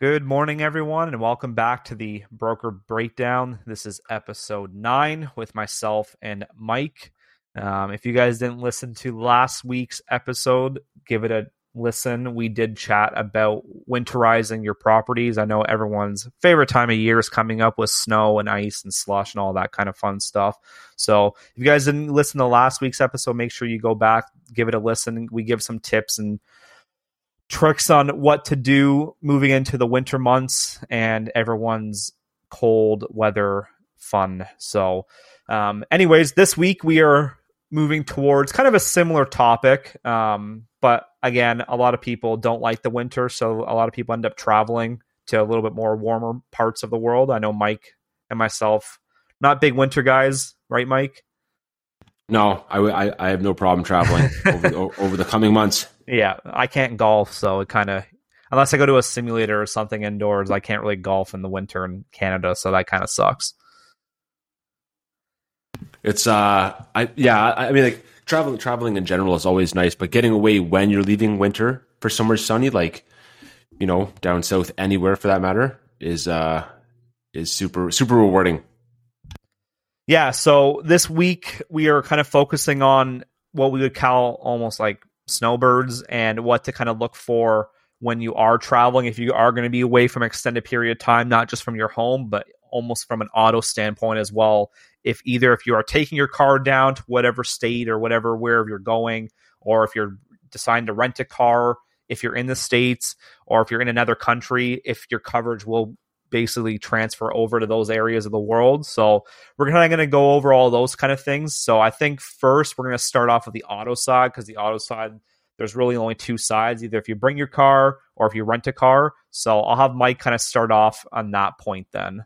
Good morning, everyone, and welcome back to the Broker Breakdown. This is episode nine with myself and Mike. Um, if you guys didn't listen to last week's episode, give it a listen. We did chat about winterizing your properties. I know everyone's favorite time of year is coming up with snow and ice and slush and all that kind of fun stuff. So if you guys didn't listen to last week's episode, make sure you go back, give it a listen. We give some tips and tricks on what to do moving into the winter months and everyone's cold weather fun. So, um, anyways, this week we are moving towards kind of a similar topic. Um, but again, a lot of people don't like the winter, so a lot of people end up traveling to a little bit more warmer parts of the world. I know Mike and myself, not big winter guys, right, Mike? No, I, I, I have no problem traveling over, over the coming months. Yeah, I can't golf, so it kind of unless I go to a simulator or something indoors, I can't really golf in the winter in Canada, so that kind of sucks. It's uh, I yeah, I, I mean like traveling traveling in general is always nice, but getting away when you're leaving winter for somewhere sunny, like you know down south, anywhere for that matter, is uh is super super rewarding. Yeah, so this week we are kind of focusing on what we would call almost like snowbirds and what to kind of look for when you are traveling if you are going to be away from extended period of time not just from your home but almost from an auto standpoint as well. If either if you are taking your car down to whatever state or whatever wherever you're going or if you're deciding to rent a car if you're in the states or if you're in another country if your coverage will basically transfer over to those areas of the world. So we're kind of going to go over all those kind of things. So I think first we're going to start off with the auto side because the auto side there's really only two sides either if you bring your car or if you rent a car. So I'll have Mike kind of start off on that point then.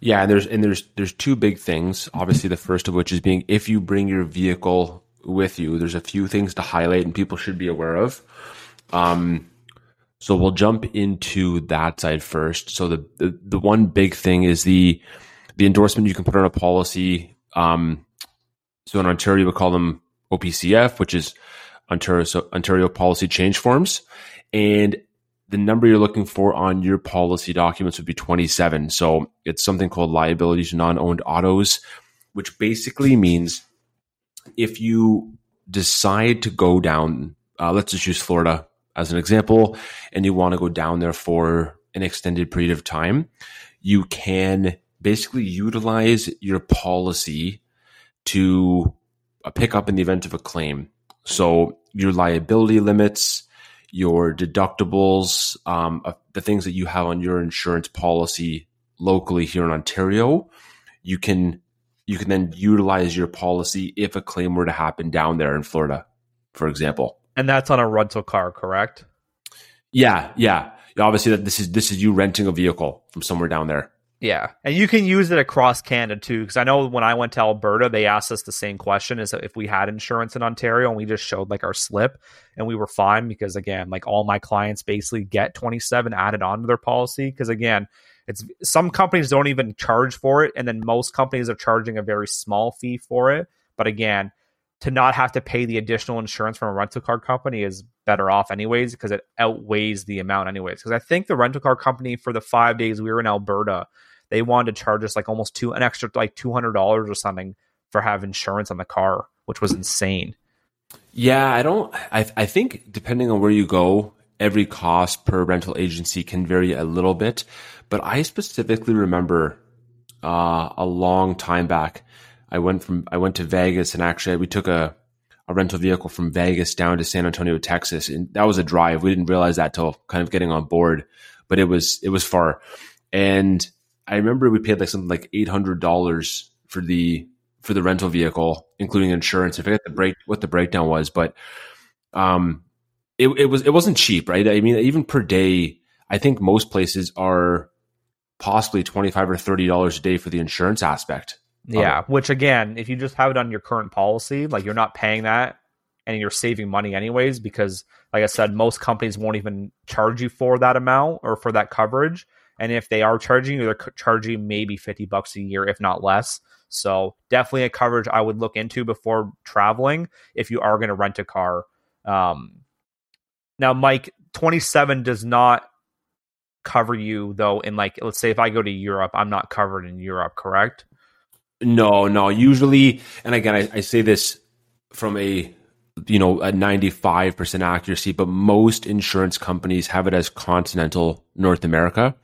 Yeah, and there's and there's there's two big things. Obviously, the first of which is being if you bring your vehicle with you, there's a few things to highlight and people should be aware of. Um, so we'll jump into that side first. So the, the, the one big thing is the the endorsement you can put on a policy. Um, so in Ontario, we call them OPCF, which is Ontario so Ontario Policy Change Forms, and the number you're looking for on your policy documents would be 27. So it's something called liability to non-owned autos, which basically means if you decide to go down, uh, let's just use Florida as an example, and you want to go down there for an extended period of time, you can basically utilize your policy to uh, pick up in the event of a claim. So your liability limits, your deductibles, um, uh, the things that you have on your insurance policy locally here in Ontario, you can you can then utilize your policy if a claim were to happen down there in Florida, for example. And that's on a rental car, correct? Yeah, yeah. Obviously, that this is this is you renting a vehicle from somewhere down there. Yeah, and you can use it across Canada too. Because I know when I went to Alberta, they asked us the same question: is if we had insurance in Ontario, and we just showed like our slip, and we were fine because again, like all my clients basically get twenty seven added onto their policy. Because again, it's some companies don't even charge for it, and then most companies are charging a very small fee for it. But again, to not have to pay the additional insurance from a rental car company is better off anyways because it outweighs the amount anyways. Because i think the rental car company for the five days we were in alberta they wanted to charge us like almost two an extra like $200 or something for have insurance on the car which was insane. Yeah i don't i, I think depending on where you go every cost per rental agency can vary a little bit but i specifically remember uh, a long time back I went from I went to Vegas and actually we took a a rental vehicle from Vegas down to San Antonio, Texas, and that was a drive. We didn't realize that till kind of getting on board, but it was it was far. And I remember we paid like something like eight hundred dollars for the for the rental vehicle, including insurance. I forget the break what the breakdown was, but um, it it was it wasn't cheap, right? I mean, even per day, I think most places are possibly twenty five or thirty dollars a day for the insurance aspect. Yeah, which again, if you just have it on your current policy, like you're not paying that and you're saving money anyways because like I said, most companies won't even charge you for that amount or for that coverage. And if they are charging you, they're charging maybe 50 bucks a year, if not less. So definitely a coverage I would look into before traveling if you are going to rent a car. Um, now, Mike, 27 does not cover you though in like let's say if I go to Europe, I'm not covered in Europe, correct? No, no. Usually, and again, I, I say this from a you know a 95% accuracy, but most insurance companies have it as continental North America.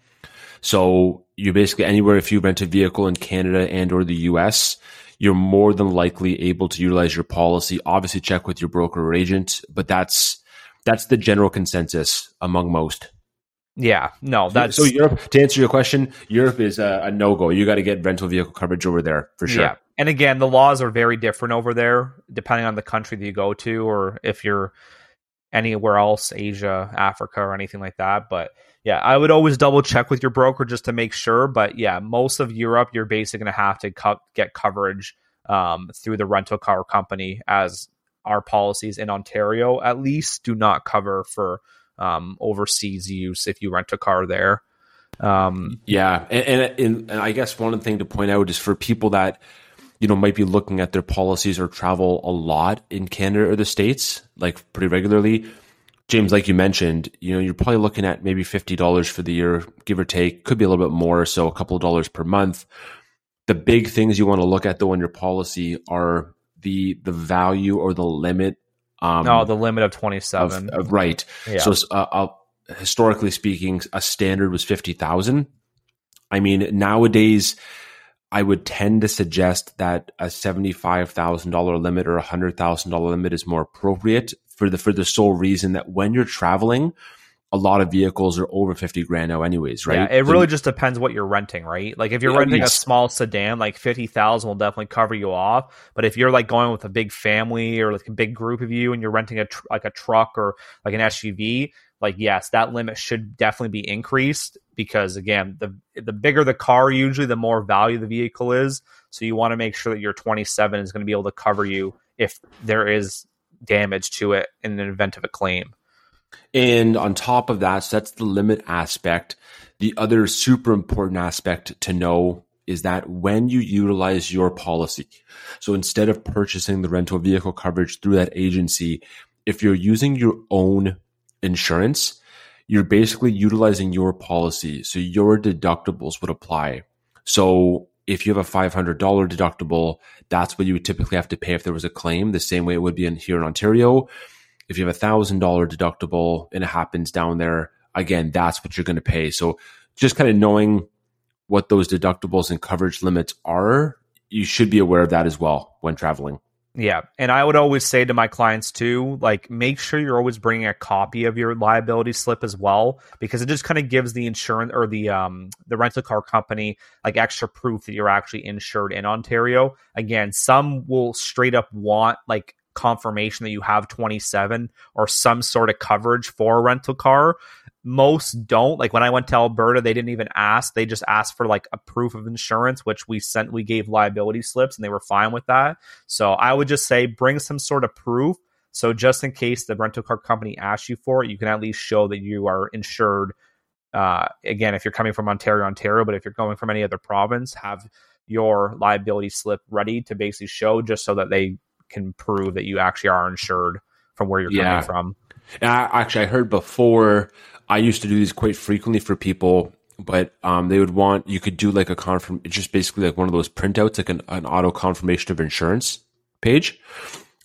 So you basically anywhere if you rent a vehicle in Canada and or the US, you're more than likely able to utilize your policy. Obviously check with your broker or agent, but that's that's the general consensus among most. Yeah, no, that's so Europe. To answer your question, Europe is a, a no go. You got to get rental vehicle coverage over there for sure. Yeah, and again, the laws are very different over there depending on the country that you go to, or if you're anywhere else, Asia, Africa, or anything like that. But yeah, I would always double check with your broker just to make sure. But yeah, most of Europe, you're basically going to have to co- get coverage um, through the rental car company, as our policies in Ontario at least do not cover for um, overseas use if you rent a car there. Um, yeah, and, and, and I guess one thing to point out is for people that you know might be looking at their policies or travel a lot in Canada or the states, like pretty regularly. James, like you mentioned, you know, you're probably looking at maybe fifty dollars for the year, give or take. Could be a little bit more, so a couple of dollars per month. The big things you want to look at though in your policy are the the value or the limit um, oh, the limit of 27. Of, of, right. Yeah. So, uh, uh, historically speaking, a standard was 50,000. I mean, nowadays, I would tend to suggest that a $75,000 limit or a $100,000 limit is more appropriate for the, for the sole reason that when you're traveling, a lot of vehicles are over 50 grand now anyways right? Yeah, it really just depends what you're renting right? Like if you're yeah, renting yes. a small sedan like 50000 will definitely cover you off. But if you're like going with a big family or like a big group of you and you're renting a tr- like a truck or like an suv like yes that limit should definitely be increased because again the the bigger the car usually the more value the vehicle is. So you want to make sure that your 27 is going to be able to cover you if there is damage to it in an event of a claim and on top of that, so that's the limit aspect. The other super important aspect to know is that when you utilize your policy, so instead of purchasing the rental vehicle coverage through that agency, if you're using your own insurance, you're basically utilizing your policy. So your deductibles would apply. So if you have a $500 deductible, that's what you would typically have to pay if there was a claim, the same way it would be in here in Ontario if you have a thousand dollar deductible and it happens down there, again, that's what you're going to pay. So just kind of knowing what those deductibles and coverage limits are, you should be aware of that as well when traveling. Yeah. And I would always say to my clients too, like make sure you're always bringing a copy of your liability slip as well, because it just kind of gives the insurance or the um the rental car company like extra proof that you're actually insured in Ontario. Again, some will straight up want like confirmation that you have 27 or some sort of coverage for a rental car. Most don't. Like when I went to Alberta, they didn't even ask. They just asked for like a proof of insurance, which we sent, we gave liability slips and they were fine with that. So I would just say bring some sort of proof. So just in case the rental car company asks you for it, you can at least show that you are insured. Uh, again, if you're coming from Ontario, Ontario, but if you're going from any other province, have your liability slip ready to basically show just so that they can prove that you actually are insured from where you're yeah. coming from. actually, I heard before. I used to do these quite frequently for people, but um, they would want you could do like a confirm. It's just basically like one of those printouts, like an, an auto confirmation of insurance page.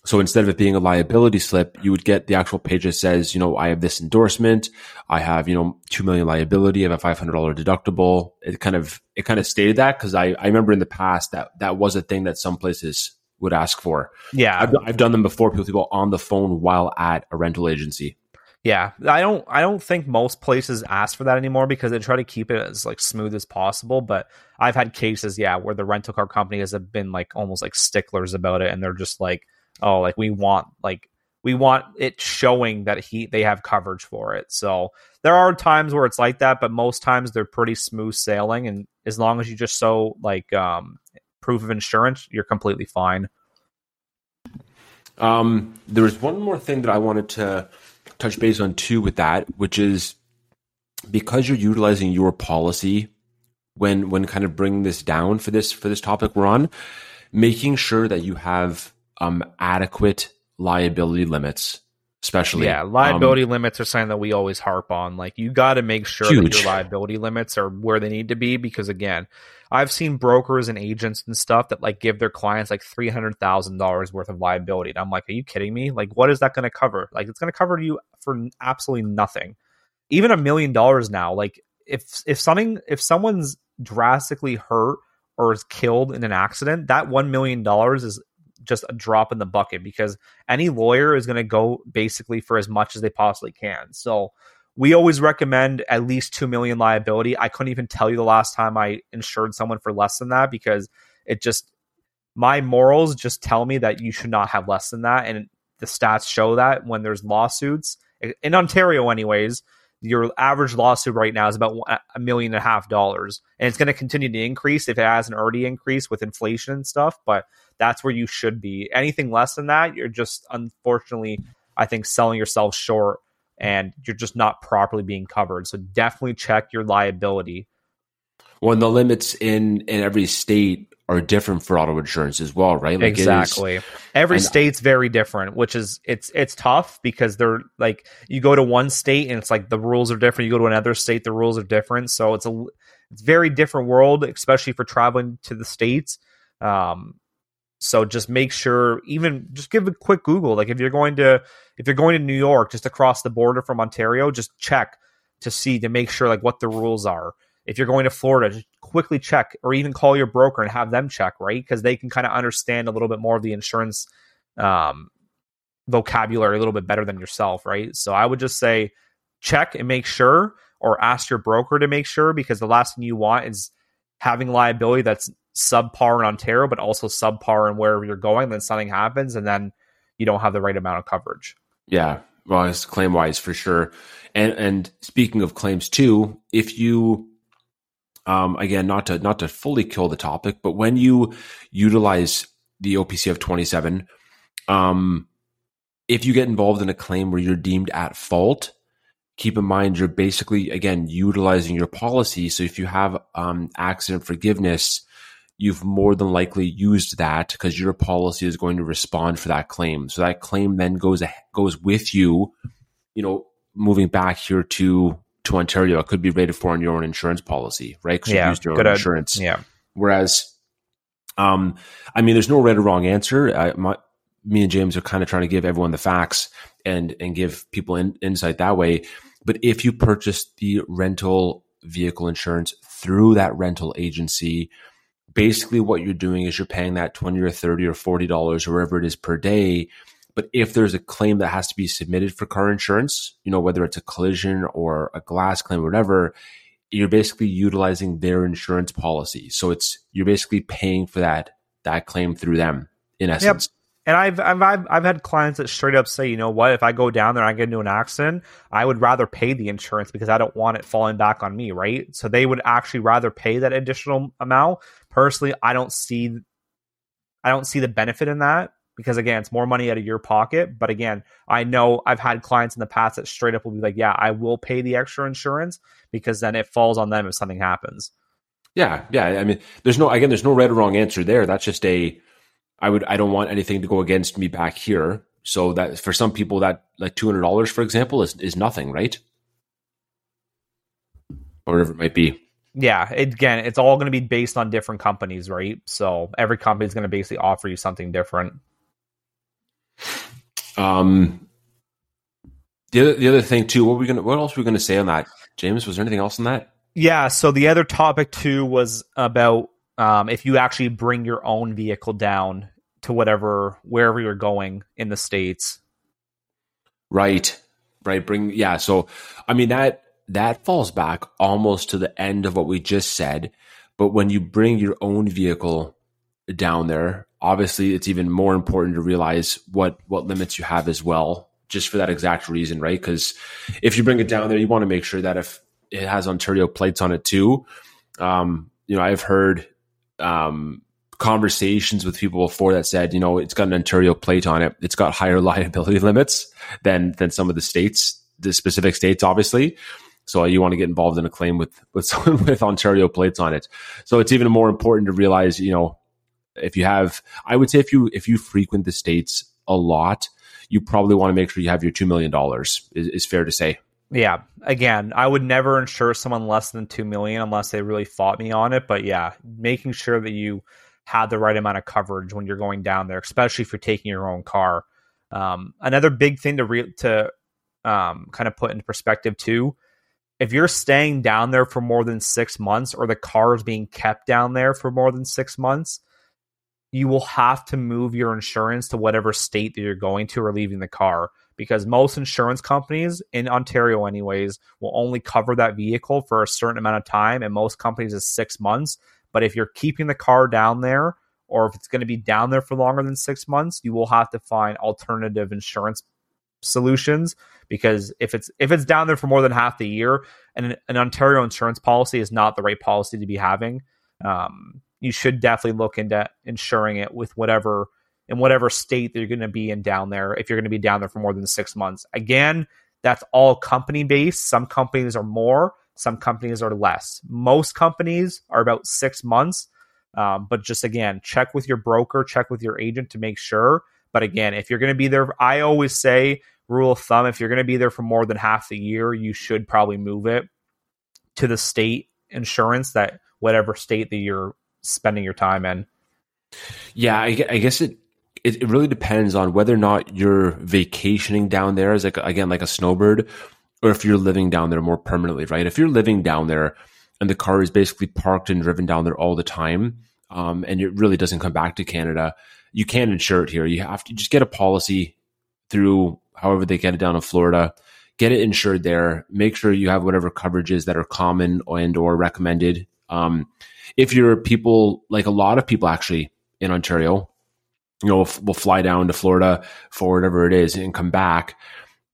So instead of it being a liability slip, you would get the actual page that says, you know, I have this endorsement. I have, you know, two million liability. I have a $500 deductible. It kind of, it kind of stated that because I, I remember in the past that that was a thing that some places would ask for. Yeah, I've, I've done them before. People on the phone while at a rental agency. Yeah, I don't. I don't think most places ask for that anymore because they try to keep it as like smooth as possible. But I've had cases, yeah, where the rental car company has been like almost like sticklers about it, and they're just like, oh, like we want like we want it showing that he they have coverage for it. So there are times where it's like that, but most times they're pretty smooth sailing, and as long as you just so like um proof of insurance, you're completely fine. Um, there was one more thing that I wanted to touch base on too with that, which is because you're utilizing your policy when when kind of bringing this down for this for this topic we're on, making sure that you have um, adequate liability limits especially. Yeah, liability um, limits are something that we always harp on. Like you got to make sure huge. that your liability limits are where they need to be because again, I've seen brokers and agents and stuff that like give their clients like three hundred thousand dollars worth of liability, and I'm like, are you kidding me? Like, what is that going to cover? Like, it's going to cover you for absolutely nothing. Even a million dollars now, like if if something if someone's drastically hurt or is killed in an accident, that one million dollars is just a drop in the bucket because any lawyer is going to go basically for as much as they possibly can. So we always recommend at least 2 million liability. I couldn't even tell you the last time I insured someone for less than that because it just my morals just tell me that you should not have less than that and the stats show that when there's lawsuits in Ontario anyways, your average lawsuit right now is about a million and a half dollars. And it's going to continue to increase if it hasn't already increased with inflation and stuff but that's where you should be. Anything less than that you're just unfortunately i think selling yourself short and you're just not properly being covered. So definitely check your liability. Well the limits in in every state are different for auto insurance as well, right? Like exactly. Every state's very different, which is it's it's tough because they're like you go to one state and it's like the rules are different. You go to another state, the rules are different. So it's a it's very different world, especially for traveling to the states. Um, so just make sure, even just give a quick Google. Like if you're going to if you're going to New York, just across the border from Ontario, just check to see to make sure like what the rules are if you're going to Florida, just quickly check or even call your broker and have them check, right? Because they can kind of understand a little bit more of the insurance um, vocabulary a little bit better than yourself, right? So I would just say check and make sure or ask your broker to make sure because the last thing you want is having liability that's subpar in Ontario, but also subpar in wherever you're going. Then something happens and then you don't have the right amount of coverage. Yeah. Well, it's claim wise for sure. And and speaking of claims too, if you um, again, not to not to fully kill the topic, but when you utilize the OPCF 27, um, if you get involved in a claim where you're deemed at fault, keep in mind you're basically again utilizing your policy. So if you have um, accident forgiveness, you've more than likely used that because your policy is going to respond for that claim. So that claim then goes goes with you, you know, moving back here to to Ontario, it could be rated for on your own insurance policy, right? Because yeah, you used your own insurance. Yeah. Whereas, um, I mean, there's no right or wrong answer. I, my, me and James are kind of trying to give everyone the facts and and give people in, insight that way. But if you purchase the rental vehicle insurance through that rental agency, basically what you're doing is you're paying that 20 or 30 or 40 dollars or whatever it is per day but if there's a claim that has to be submitted for car insurance, you know, whether it's a collision or a glass claim or whatever, you're basically utilizing their insurance policy. So it's you're basically paying for that that claim through them in essence. Yep. And I've, I've I've I've had clients that straight up say, you know what, if I go down there and I get into an accident, I would rather pay the insurance because I don't want it falling back on me, right? So they would actually rather pay that additional amount. Personally, I don't see I don't see the benefit in that because again, it's more money out of your pocket. But again, I know I've had clients in the past that straight up will be like, yeah, I will pay the extra insurance because then it falls on them if something happens. Yeah, yeah. I mean, there's no again, there's no right or wrong answer there. That's just a I would I don't want anything to go against me back here. So that for some people that like two hundred dollars, for example, is is nothing, right? Or whatever it might be. Yeah, it, again, it's all going to be based on different companies, right? So every company is going to basically offer you something different. Um, the other, the other thing too, what were we gonna, what else were we going to say on that, James? Was there anything else on that? Yeah. So the other topic too was about um, if you actually bring your own vehicle down to whatever wherever you're going in the states. Right. Right. Bring yeah. So I mean that that falls back almost to the end of what we just said. But when you bring your own vehicle down there, obviously it's even more important to realize what what limits you have as well just for that exact reason right? Because if you bring it down there you want to make sure that if it has ontario plates on it too. Um, you know i've heard um, conversations with people before that said you know it's got an ontario plate on it. It's got higher liability limits than than some of the states the specific states obviously. So you want to get involved in a claim with with with ontario plates on it. So it's even more important to realize you know if you have, I would say if you if you frequent the states a lot, you probably want to make sure you have your $2 million, is, is fair to say. Yeah. Again, I would never insure someone less than 2 million unless they really fought me on it. But yeah, making sure that you have the right amount of coverage when you're going down there, especially if you're taking your own car. Um, another big thing to re- to um, kind of put into perspective too, if you're staying down there for more than six months or the car is being kept down there for more than six months, you will have to move your insurance to whatever state that you're going to or leaving the car because most insurance companies in Ontario, anyways, will only cover that vehicle for a certain amount of time, and most companies is six months. But if you're keeping the car down there, or if it's going to be down there for longer than six months, you will have to find alternative insurance solutions because if it's if it's down there for more than half the year and an, an Ontario insurance policy is not the right policy to be having, um, you should definitely look into insuring it with whatever in whatever state that you're going to be in down there if you're going to be down there for more than six months. Again, that's all company based. Some companies are more, some companies are less. Most companies are about six months. Um, but just again, check with your broker, check with your agent to make sure. But again, if you're going to be there, I always say, rule of thumb, if you're going to be there for more than half the year, you should probably move it to the state insurance that whatever state that you're spending your time in. Yeah, I, I guess it, it, it really depends on whether or not you're vacationing down there as like again like a snowbird, or if you're living down there more permanently. Right? If you're living down there and the car is basically parked and driven down there all the time, um, and it really doesn't come back to Canada, you can't insure it here. You have to just get a policy through however they get it down in Florida get it insured there. Make sure you have whatever coverages that are common and or recommended. Um, if you're people like a lot of people actually in Ontario, you know, will fly down to Florida for whatever it is and come back.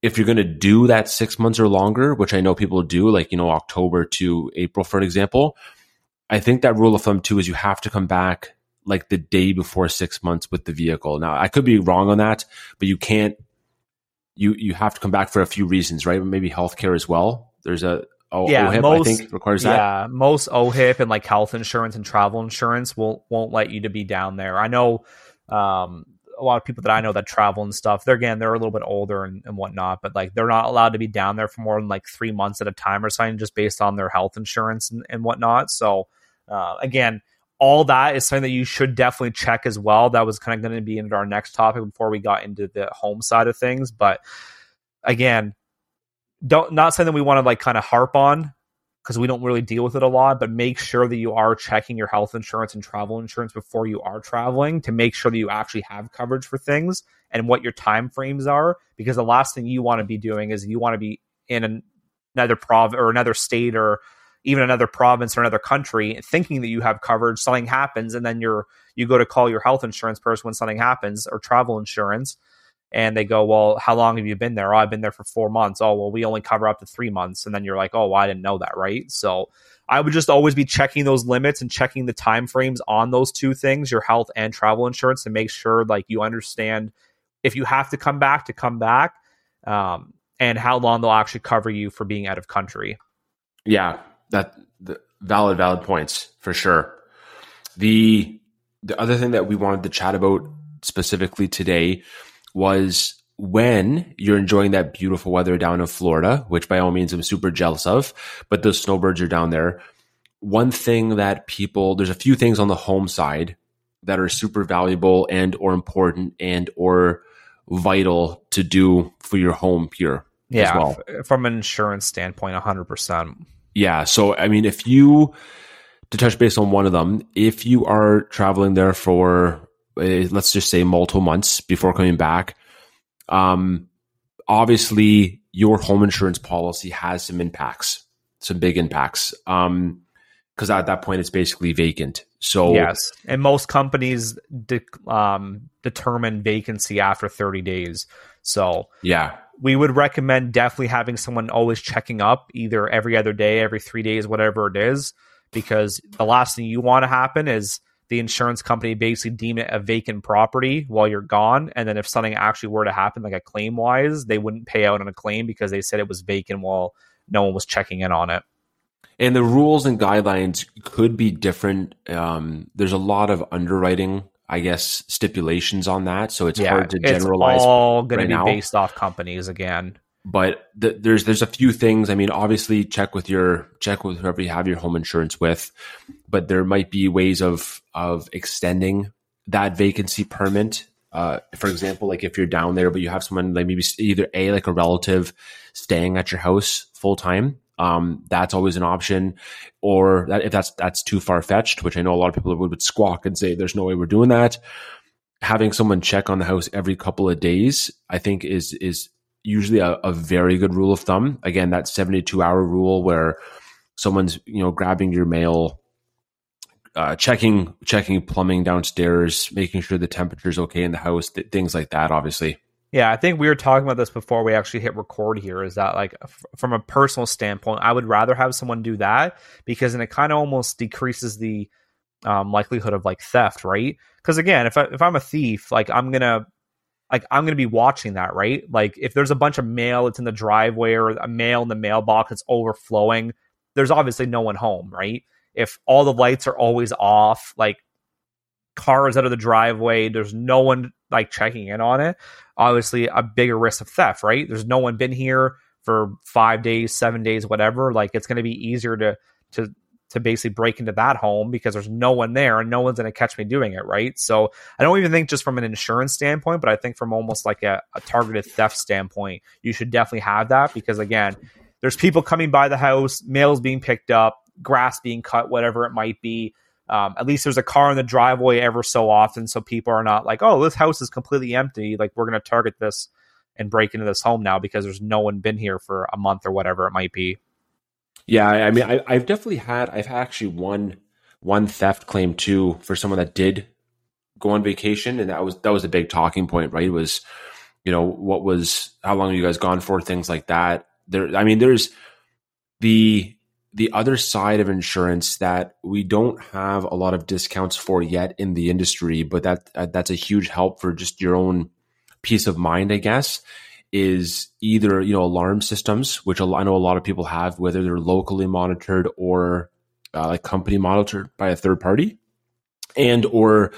If you're going to do that six months or longer, which I know people do, like, you know, October to April, for an example, I think that rule of thumb too is you have to come back like the day before six months with the vehicle. Now, I could be wrong on that, but you can't you you have to come back for a few reasons, right? Maybe healthcare as well. There's a oh, yeah, OHIP, most, I think requires that. Yeah, most OHIP and like health insurance and travel insurance won't won't let you to be down there. I know um, a lot of people that I know that travel and stuff. They're again they're a little bit older and, and whatnot, but like they're not allowed to be down there for more than like three months at a time or something, just based on their health insurance and, and whatnot. So uh, again, all that is something that you should definitely check as well. That was kind of going to be into our next topic before we got into the home side of things. But again, don't not something we want to like kind of harp on because we don't really deal with it a lot, but make sure that you are checking your health insurance and travel insurance before you are traveling to make sure that you actually have coverage for things and what your time frames are. Because the last thing you want to be doing is you want to be in another prov or another state or even another province or another country thinking that you have coverage something happens and then you're you go to call your health insurance person when something happens or travel insurance and they go well how long have you been there? Oh i've been there for four months. Oh well we only cover up to three months. And then you're like oh well, i didn't know that right? So i would just always be checking those limits and checking the time frames on those two things your health and travel insurance to make sure like you understand if you have to come back to come back um, and how long they'll actually cover you for being out of country. Yeah that the valid valid points for sure. The the other thing that we wanted to chat about specifically today was when you're enjoying that beautiful weather down in Florida, which by all means I'm super jealous of, but those snowbirds are down there. One thing that people there's a few things on the home side that are super valuable and or important and or vital to do for your home here yeah, well. From an insurance standpoint, 100% yeah. So, I mean, if you, to touch base on one of them, if you are traveling there for, let's just say multiple months before coming back, um, obviously your home insurance policy has some impacts, some big impacts. Um, because at that point it's basically vacant. So yes, and most companies de- um, determine vacancy after 30 days. So yeah, we would recommend definitely having someone always checking up either every other day, every three days, whatever it is, because the last thing you want to happen is the insurance company basically deem it a vacant property while you're gone. And then if something actually were to happen, like a claim wise, they wouldn't pay out on a claim because they said it was vacant while no one was checking in on it. And the rules and guidelines could be different. Um, there's a lot of underwriting I guess, stipulations on that. So it's yeah, hard to generalize. it's all going right to be now. based off companies again. But th- there's there's a few things. I mean, obviously, check with your check with whoever you have your home insurance with, but there might be ways of of extending that vacancy permit. Uh, for example, like if you're down there, but you have someone like maybe either a like a relative staying at your house full time, um, that's always an option. Or that, if that's that's too far fetched, which I know a lot of people would, would squawk and say, "There's no way we're doing that." Having someone check on the house every couple of days, I think, is is usually a, a very good rule of thumb. Again, that 72 hour rule where someone's, you know, grabbing your mail, uh, checking, checking plumbing downstairs, making sure the temperature's okay in the house, th- things like that, obviously. Yeah, I think we were talking about this before we actually hit record here. Is that like f- from a personal standpoint, I would rather have someone do that because then it kind of almost decreases the um, likelihood of like theft, right? Because again, if I, if I'm a thief, like I'm gonna like I'm gonna be watching that, right? Like if there's a bunch of mail that's in the driveway or a mail in the mailbox that's overflowing, there's obviously no one home, right? If all the lights are always off, like cars out of the driveway, there's no one like checking in on it obviously a bigger risk of theft, right? There's no one been here for five days, seven days, whatever. Like it's going to be easier to to to basically break into that home because there's no one there and no one's going to catch me doing it, right? So I don't even think just from an insurance standpoint, but I think from almost like a, a targeted theft standpoint, you should definitely have that because again, there's people coming by the house, mail's being picked up, grass being cut, whatever it might be. Um, at least there's a car in the driveway ever so often, so people are not like, "Oh, this house is completely empty." Like we're going to target this and break into this home now because there's no one been here for a month or whatever it might be. Yeah, I mean, I, I've definitely had, I've actually one one theft claim too for someone that did go on vacation, and that was that was a big talking point, right? Was you know what was how long you guys gone for? Things like that. There, I mean, there's the the other side of insurance that we don't have a lot of discounts for yet in the industry, but that uh, that's a huge help for just your own peace of mind, I guess is either you know alarm systems, which I know a lot of people have, whether they're locally monitored or uh, like company monitored by a third party, and or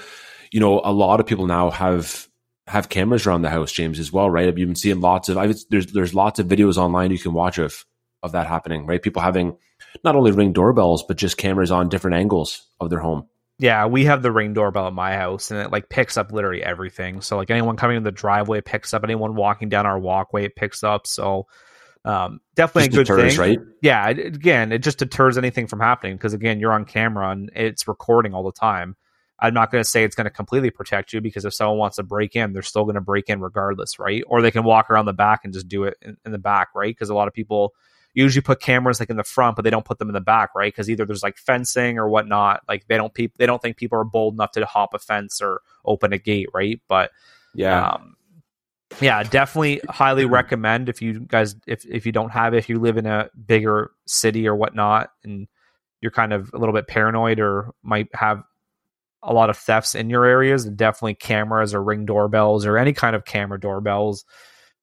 you know a lot of people now have have cameras around the house, James, as well, right? You've been seeing lots of I've, there's there's lots of videos online you can watch of of that happening, right? People having not only ring doorbells but just cameras on different angles of their home. Yeah, we have the ring doorbell at my house, and it like picks up literally everything. So like anyone coming in the driveway picks up, anyone walking down our walkway it picks up. So um, definitely Just a good deters, thing, right? Yeah, it, again, it just deters anything from happening because again, you're on camera and it's recording all the time. I'm not going to say it's going to completely protect you because if someone wants to break in, they're still going to break in regardless, right? Or they can walk around the back and just do it in, in the back, right? Because a lot of people usually put cameras like in the front, but they don't put them in the back, right? Because either there's like fencing or whatnot. Like they don't pe- they don't think people are bold enough to hop a fence or open a gate, right? But Yeah. um, yeah, definitely highly recommend if you guys if if you don't have it, if you live in a bigger city or whatnot, and you're kind of a little bit paranoid or might have a lot of thefts in your areas, definitely cameras or ring doorbells or any kind of camera doorbells.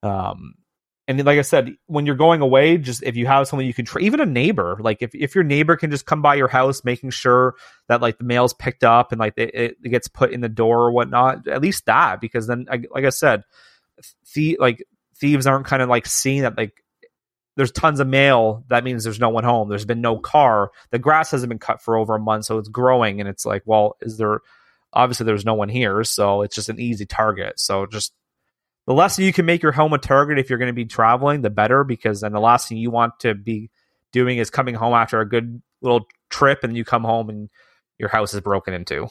Um, and like I said, when you're going away, just if you have someone you can, tr- even a neighbor, like if, if your neighbor can just come by your house, making sure that like the mail's picked up and like it, it gets put in the door or whatnot, at least that, because then, like I said, the like thieves aren't kind of like seeing that like there's tons of mail. That means there's no one home. There's been no car. The grass hasn't been cut for over a month, so it's growing, and it's like, well, is there? Obviously, there's no one here, so it's just an easy target. So just the less you can make your home a target if you're going to be traveling, the better, because then the last thing you want to be doing is coming home after a good little trip, and you come home and your house is broken into.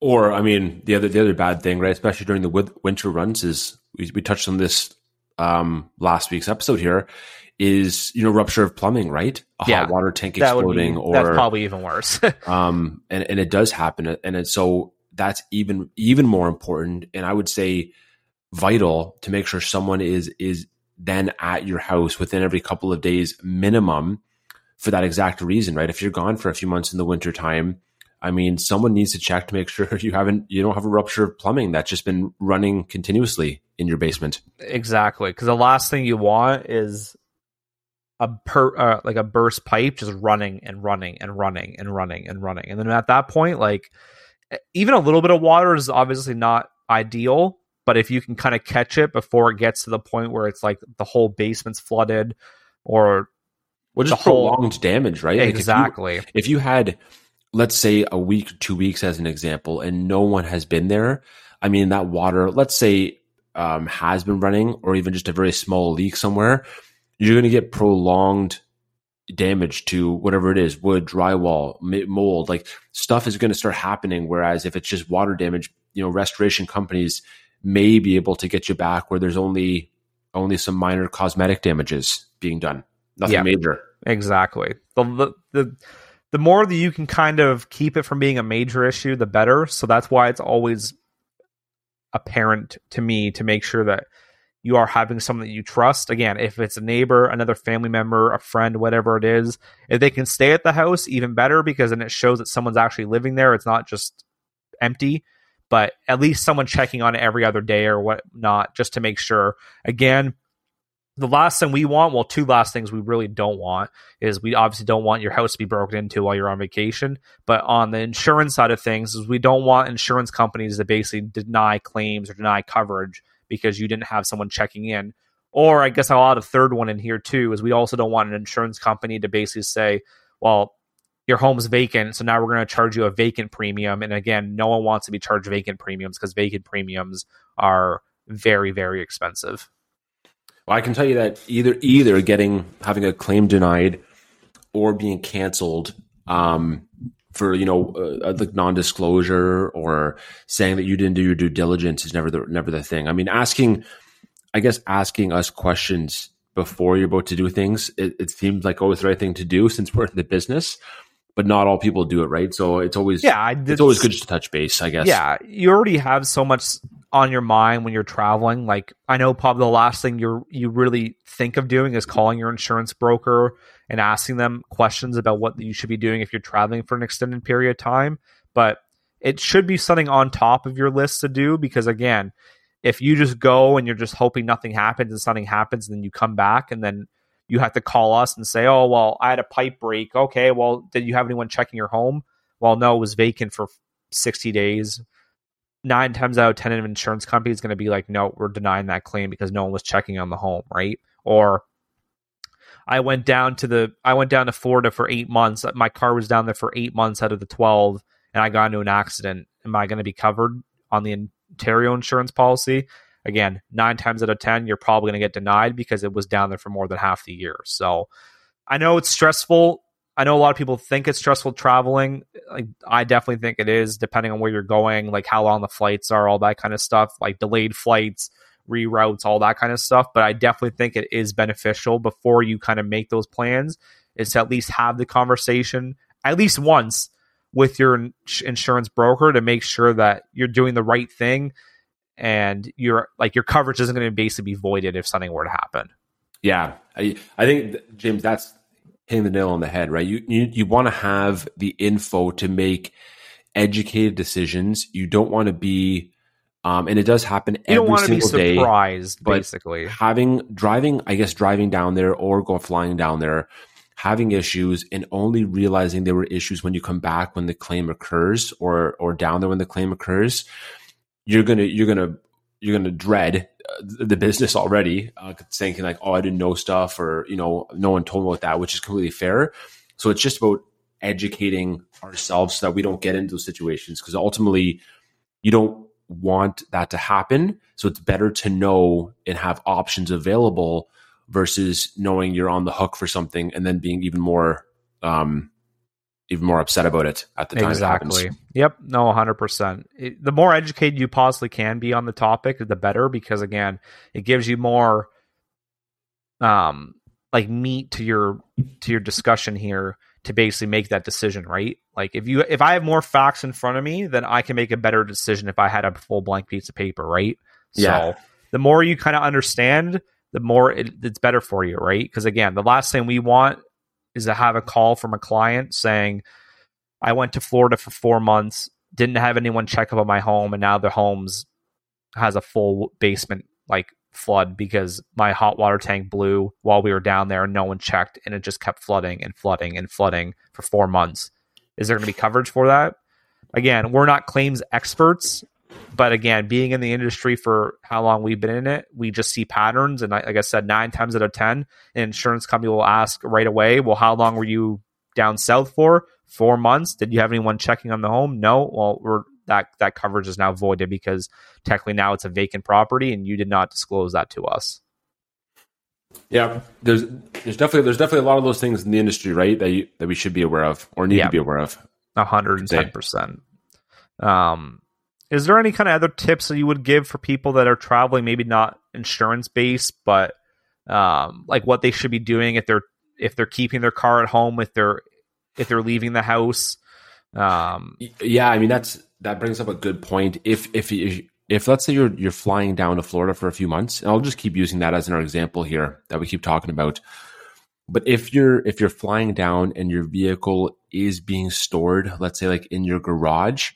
Or, I mean, the other the other bad thing, right, especially during the winter runs, is we, we touched on this um, last week's episode here, is you know rupture of plumbing, right? A Yeah, hot water tank would be exploding, that's or probably even worse. um, and and it does happen, and it's so that's even even more important, and I would say vital to make sure someone is is then at your house within every couple of days minimum for that exact reason, right? If you're gone for a few months in the winter time, I mean, someone needs to check to make sure you haven't you don't have a rupture of plumbing that's just been running continuously in your basement. Exactly, because the last thing you want is a per uh, like a burst pipe just running and running and running and running and running, and then at that point, like even a little bit of water is obviously not ideal, but if you can kind of catch it before it gets to the point where it's like the whole basement's flooded or well, just prolonged whole, damage, right? Exactly. Like if, you, if you had, let's say, a week, two weeks as an example, and no one has been there, I mean, that water, let's say, um, has been running, or even just a very small leak somewhere, you're going to get prolonged damage to whatever it is wood drywall mold like stuff is going to start happening whereas if it's just water damage you know restoration companies may be able to get you back where there's only only some minor cosmetic damages being done. Nothing yeah, major. Exactly. The, the the the more that you can kind of keep it from being a major issue the better. So that's why it's always apparent to me to make sure that you are having someone that you trust. Again, if it's a neighbor, another family member, a friend, whatever it is, if they can stay at the house, even better because then it shows that someone's actually living there. It's not just empty, but at least someone checking on it every other day or whatnot, just to make sure. Again, the last thing we want, well, two last things we really don't want is we obviously don't want your house to be broken into while you're on vacation. But on the insurance side of things, is we don't want insurance companies to basically deny claims or deny coverage because you didn't have someone checking in. Or I guess I'll add a third one in here too, is we also don't want an insurance company to basically say, well, your home's vacant, so now we're going to charge you a vacant premium. And again, no one wants to be charged vacant premiums because vacant premiums are very, very expensive. Well, I can tell you that either either getting having a claim denied or being canceled um, for you know uh, like non-disclosure or saying that you didn't do your due diligence is never the never the thing. I mean, asking, I guess, asking us questions before you're about to do things, it, it seems like always the right thing to do since we're in the business. But not all people do it right, so it's always yeah, it's, it's always good just to touch base. I guess yeah, you already have so much on your mind when you're traveling. Like I know probably the last thing you you really think of doing is calling your insurance broker and asking them questions about what you should be doing if you're traveling for an extended period of time. But it should be something on top of your list to do because, again, if you just go and you're just hoping nothing happens and something happens, and then you come back and then you have to call us and say, oh, well, I had a pipe break. Okay, well, did you have anyone checking your home? Well, no, it was vacant for 60 days. Nine times out of 10, an insurance company is going to be like, no, we're denying that claim because no one was checking on the home, right? Or I went down to the I went down to Florida for eight months. My car was down there for eight months out of the twelve, and I got into an accident. Am I going to be covered on the Ontario insurance policy? Again, nine times out of ten, you're probably going to get denied because it was down there for more than half the year. So I know it's stressful. I know a lot of people think it's stressful traveling. Like, I definitely think it is, depending on where you're going, like how long the flights are, all that kind of stuff, like delayed flights reroutes, all that kind of stuff. But I definitely think it is beneficial before you kind of make those plans is to at least have the conversation at least once with your insurance broker to make sure that you're doing the right thing and your like your coverage isn't going to basically be voided if something were to happen. Yeah, I I think James, that's hitting the nail on the head, right? You you you want to have the info to make educated decisions. You don't want to be um, and it does happen you every single day. Surprised, basically. Having driving, I guess driving down there or go flying down there, having issues and only realizing there were issues when you come back when the claim occurs or or down there when the claim occurs, you're gonna you're gonna you're gonna dread uh, the business already, uh, thinking like, oh, I didn't know stuff, or you know, no one told me about that, which is completely fair. So it's just about educating ourselves so that we don't get into those situations because ultimately, you don't want that to happen. So it's better to know and have options available versus knowing you're on the hook for something and then being even more um even more upset about it at the time exactly yep no 100% it, the more educated you possibly can be on the topic the better because again it gives you more um like meat to your to your discussion here to basically make that decision, right? Like if you if I have more facts in front of me, then I can make a better decision if I had a full blank piece of paper, right? Yeah. So the more you kind of understand, the more it, it's better for you, right? Because again, the last thing we want is to have a call from a client saying, "I went to Florida for four months, didn't have anyone check up on my home, and now the home's has a full basement like flood because my hot water tank blew while we were down there and no one checked and it just kept flooding and flooding and flooding for four months. Is there going to be coverage for that? again, we're not claims experts, but again, being in the industry for how long we've been in it, we just see patterns. And like I said, nine times out of 10, an insurance company will ask right away, well, how long were you down south for? Four months. Did you have anyone checking on the home? No. Well, we're that that coverage is now voided because technically now it's a vacant property and you did not disclose that to us. Yeah, there's there's definitely there's definitely a lot of those things in the industry, right? That you, that we should be aware of or need yeah. to be aware of. hundred and ten percent. Um, is there any kind of other tips that you would give for people that are traveling, maybe not insurance based, but um, like what they should be doing if they're if they're keeping their car at home, if they're if they're leaving the house? Um, yeah, I mean that's that brings up a good point. If if if, let's say you're you're flying down to Florida for a few months, and I'll just keep using that as an example here that we keep talking about. But if you're if you're flying down and your vehicle is being stored, let's say like in your garage,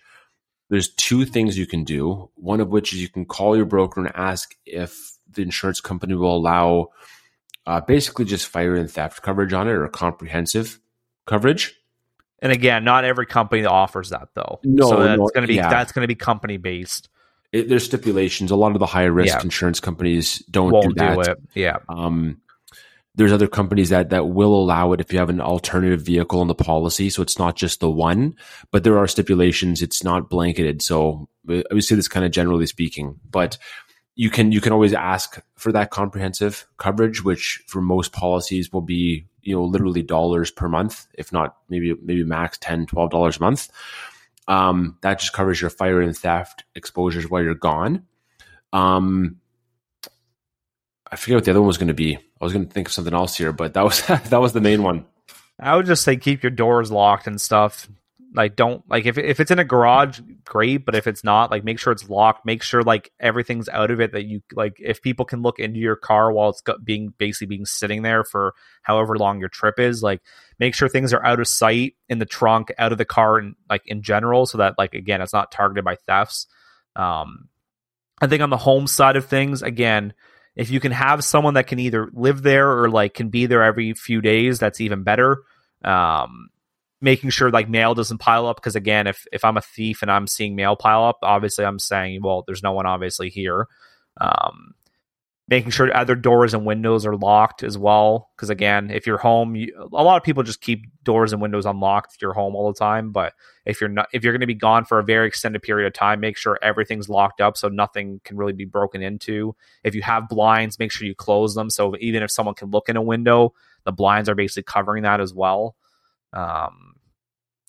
there's two things you can do. One of which is you can call your broker and ask if the insurance company will allow uh, basically just fire and theft coverage on it or comprehensive coverage. And again, not every company offers that though. No, so that's no, going to be yeah. that's going to be company based. It, there's stipulations. A lot of the higher risk yeah. insurance companies don't Won't do that. Do it. Yeah. Um, there's other companies that that will allow it if you have an alternative vehicle in the policy, so it's not just the one. But there are stipulations. It's not blanketed. So I would say this kind of generally speaking, but you can you can always ask for that comprehensive coverage, which for most policies will be you know literally dollars per month if not maybe maybe max 10 12 dollars a month um, that just covers your fire and theft exposures while you're gone um, i forget what the other one was going to be. I was going to think of something else here but that was that was the main one. I would just say keep your doors locked and stuff. Like don't like if if it's in a garage great but if it's not like make sure it's locked. Make sure like everything's out of it that you like if people can look into your car while it's being basically being sitting there for however long your trip is like make sure things are out of sight in the trunk out of the car and like in general so that like again it's not targeted by thefts. Um i think on the home side of things again if you can have someone that can either live there or like can be there every few days that's even better. Um making sure like mail doesn't pile up because again if if i'm a thief and i'm seeing mail pile up obviously i'm saying well there's no one obviously here. Um, making sure other doors and windows are locked as well. Because again if you're home you, a lot of people just keep doors and windows unlocked if you're home all the time. But if you're not if you're going to be gone for a very extended period of time make sure everything's locked up so nothing can really be broken into. If you have blinds make sure you close them. So even if someone can look in a window the blinds are basically covering that as well. Um,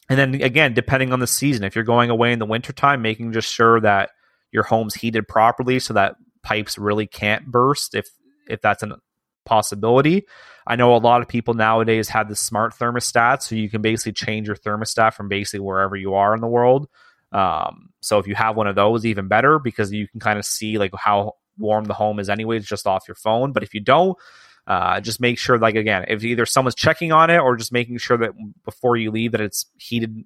and then again, depending on the season, if you're going away in the wintertime, making just sure that your home's heated properly so that pipes really can't burst if if that's a possibility. I know a lot of people nowadays have the smart thermostat, so you can basically change your thermostat from basically wherever you are in the world. Um, so if you have one of those, even better because you can kind of see like how warm the home is anyways just off your phone. But if you don't, uh, just make sure, like again, if either someone's checking on it or just making sure that before you leave that it's heated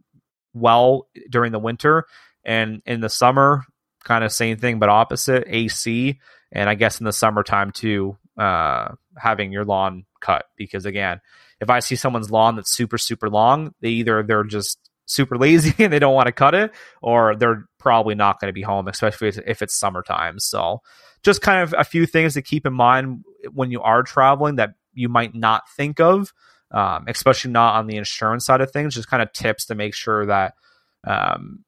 well during the winter and in the summer, kind of same thing but opposite AC. And I guess in the summertime too, uh, having your lawn cut because again, if I see someone's lawn that's super super long, they either they're just super lazy and they don't want to cut it, or they're probably not going to be home, especially if it's summertime. So just kind of a few things to keep in mind when you are traveling that you might not think of, um, especially not on the insurance side of things. Just kind of tips to make sure that um,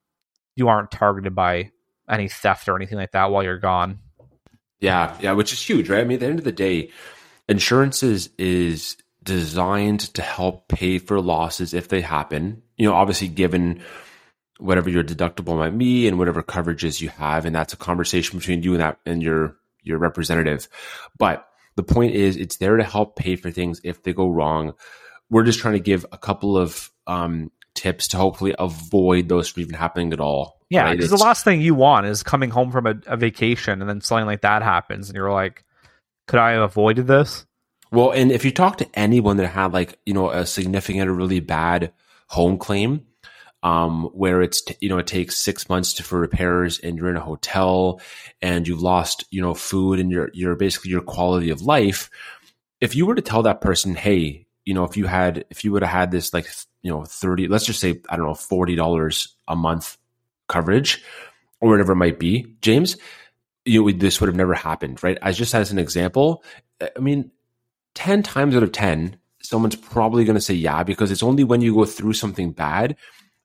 you aren't targeted by any theft or anything like that while you're gone. Yeah, yeah, which is huge, right? I mean, at the end of the day, insurance is is designed to help pay for losses if they happen. You know, obviously, given whatever your deductible might be and whatever coverages you have. And that's a conversation between you and that and your, your representative. But the point is it's there to help pay for things if they go wrong. We're just trying to give a couple of, um, tips to hopefully avoid those from even happening at all. Yeah, because right? the last thing you want is coming home from a, a, vacation and then something like that happens, and you're like, "Could I have avoided this?" Well, and if you talk to anyone that had like you know a significant or really bad home claim, um, where it's t- you know it takes six months to, for repairs and you're in a hotel and you've lost you know food and your your basically your quality of life. If you were to tell that person, hey, you know, if you had, if you would have had this like, you know, 30, let's just say, I don't know, $40 a month coverage or whatever it might be, James, you know, this would have never happened, right? As just as an example, I mean, 10 times out of 10, someone's probably going to say yeah, because it's only when you go through something bad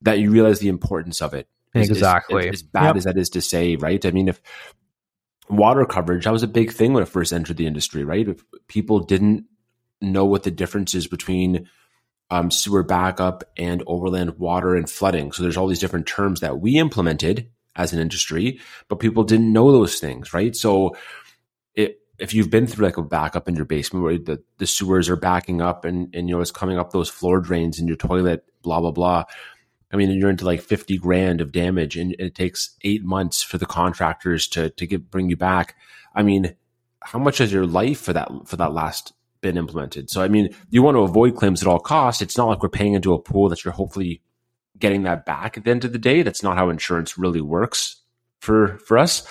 that you realize the importance of it. Exactly. As, as bad yep. as that is to say, right? I mean, if water coverage, that was a big thing when I first entered the industry, right? If people didn't know what the difference is between um, sewer backup and overland water and flooding. So there's all these different terms that we implemented as an industry, but people didn't know those things, right? So it, if you've been through like a backup in your basement where the, the sewers are backing up and, and you know it's coming up those floor drains in your toilet, blah blah blah. I mean, you're into like 50 grand of damage and it takes eight months for the contractors to, to get, bring you back. I mean, how much is your life for that, for that last been implemented? So, I mean, you want to avoid claims at all costs. It's not like we're paying into a pool that you're hopefully getting that back at the end of the day. That's not how insurance really works for, for us.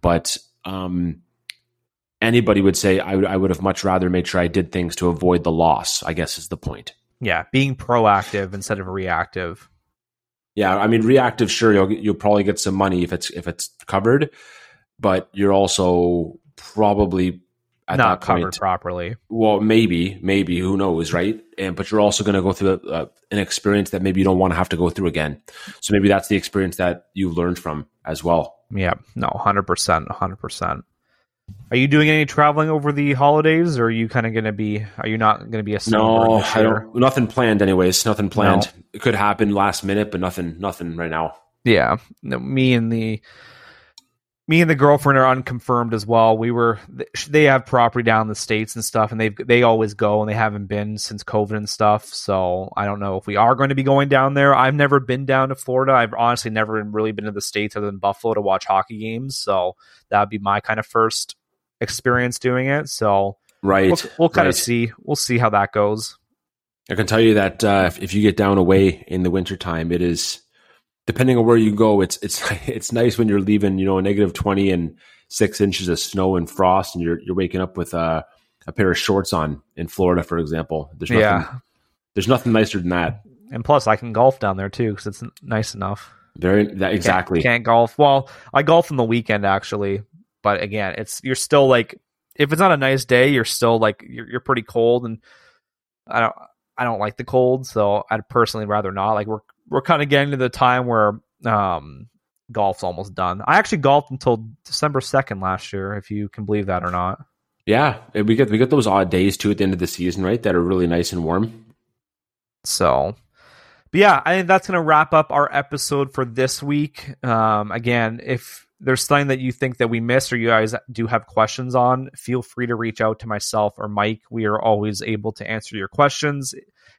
But, um, anybody would say I would, I would have much rather made sure I did things to avoid the loss, I guess is the point. Yeah. Being proactive instead of reactive. Yeah, I mean reactive. Sure, you'll you'll probably get some money if it's if it's covered, but you're also probably at not covered point, properly. Well, maybe, maybe who knows, right? And but you're also going to go through a, a, an experience that maybe you don't want to have to go through again. So maybe that's the experience that you've learned from as well. Yeah, no, hundred percent, hundred percent. Are you doing any traveling over the holidays, or are you kind of going to be? Are you not going to be a no? I don't. Nothing planned, anyways. Nothing planned. No. It could happen last minute, but nothing. Nothing right now. Yeah, no, me and the me and the girlfriend are unconfirmed as well. We were they have property down in the states and stuff, and they they always go, and they haven't been since COVID and stuff. So I don't know if we are going to be going down there. I've never been down to Florida. I've honestly never really been to the states other than Buffalo to watch hockey games. So that'd be my kind of first experience doing it. So right, we'll, we'll kind right. of see. We'll see how that goes. I can tell you that uh, if, if you get down away in the wintertime, it is depending on where you go, it's it's it's nice when you're leaving, you know, a negative twenty and six inches of snow and frost, and you're you're waking up with a, a pair of shorts on in Florida, for example. There's nothing, yeah. there's nothing nicer than that. And plus, I can golf down there too because it's nice enough. Very that, exactly. Can't, can't golf. Well, I golf on the weekend actually, but again, it's you're still like if it's not a nice day, you're still like you're you're pretty cold, and I don't I don't like the cold, so I'd personally rather not. Like we're we're kind of getting to the time where um, golf's almost done. I actually golfed until December second last year, if you can believe that or not. Yeah, we get we get those odd days too at the end of the season, right? That are really nice and warm. So, but yeah, I think that's going to wrap up our episode for this week. Um, again, if there's something that you think that we missed or you guys do have questions on, feel free to reach out to myself or Mike. We are always able to answer your questions.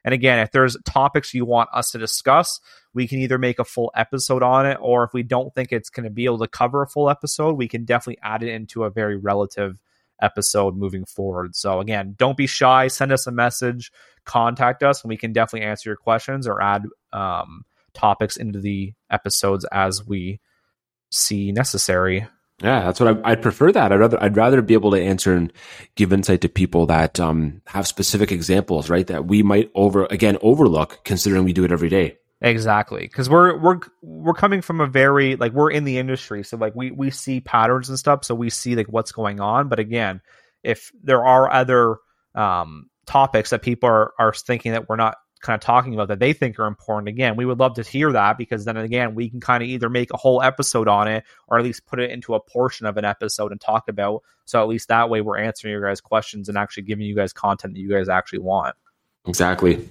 And again, if there's topics you want us to discuss, we can either make a full episode on it, or if we don't think it's going to be able to cover a full episode, we can definitely add it into a very relative episode moving forward. So again, don't be shy. Send us a message, contact us, and we can definitely answer your questions or add um, topics into the episodes as we see necessary. Yeah, that's what I, would prefer. That I'd rather I'd rather be able to answer and give insight to people that um, have specific examples, right? That we might over again overlook, considering we do it every day. Exactly, because we're we're we're coming from a very like we're in the industry, so like we we see patterns and stuff, so we see like what's going on. But again, if there are other um, topics that people are are thinking that we're not kind of talking about that they think are important. Again, we would love to hear that because then again, we can kind of either make a whole episode on it or at least put it into a portion of an episode and talk about. So at least that way we're answering your guys' questions and actually giving you guys content that you guys actually want. Exactly.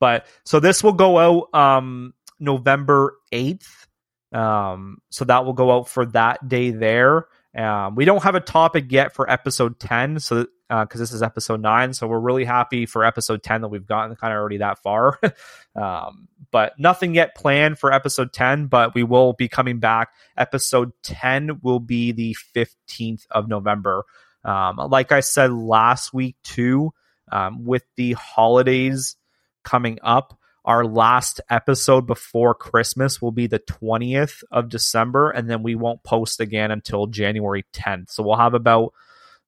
But so this will go out um November 8th. Um so that will go out for that day there. Um, we don't have a topic yet for episode 10, so because uh, this is episode 9, so we're really happy for episode 10 that we've gotten kind of already that far. um, but nothing yet planned for episode 10, but we will be coming back. Episode 10 will be the 15th of November. Um, like I said last week, too, um, with the holidays coming up, our last episode before Christmas will be the 20th of December, and then we won't post again until January 10th. So we'll have about,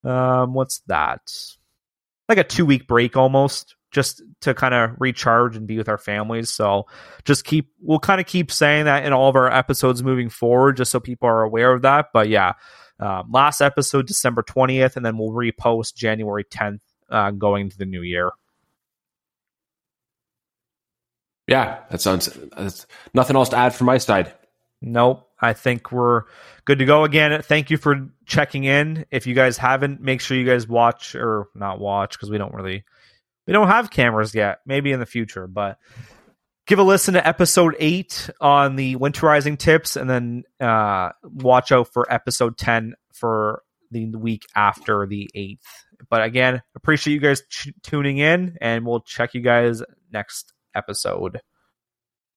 um, what's that? Like a two week break almost just to kind of recharge and be with our families. So just keep, we'll kind of keep saying that in all of our episodes moving forward, just so people are aware of that. But yeah, um, last episode, December 20th, and then we'll repost January 10th uh, going into the new year. Yeah, that sounds. That's nothing else to add from my side. Nope. I think we're good to go again. Thank you for checking in. If you guys haven't, make sure you guys watch or not watch because we don't really we don't have cameras yet. Maybe in the future, but give a listen to episode eight on the winterizing tips, and then uh, watch out for episode ten for the week after the eighth. But again, appreciate you guys tuning in, and we'll check you guys next episode.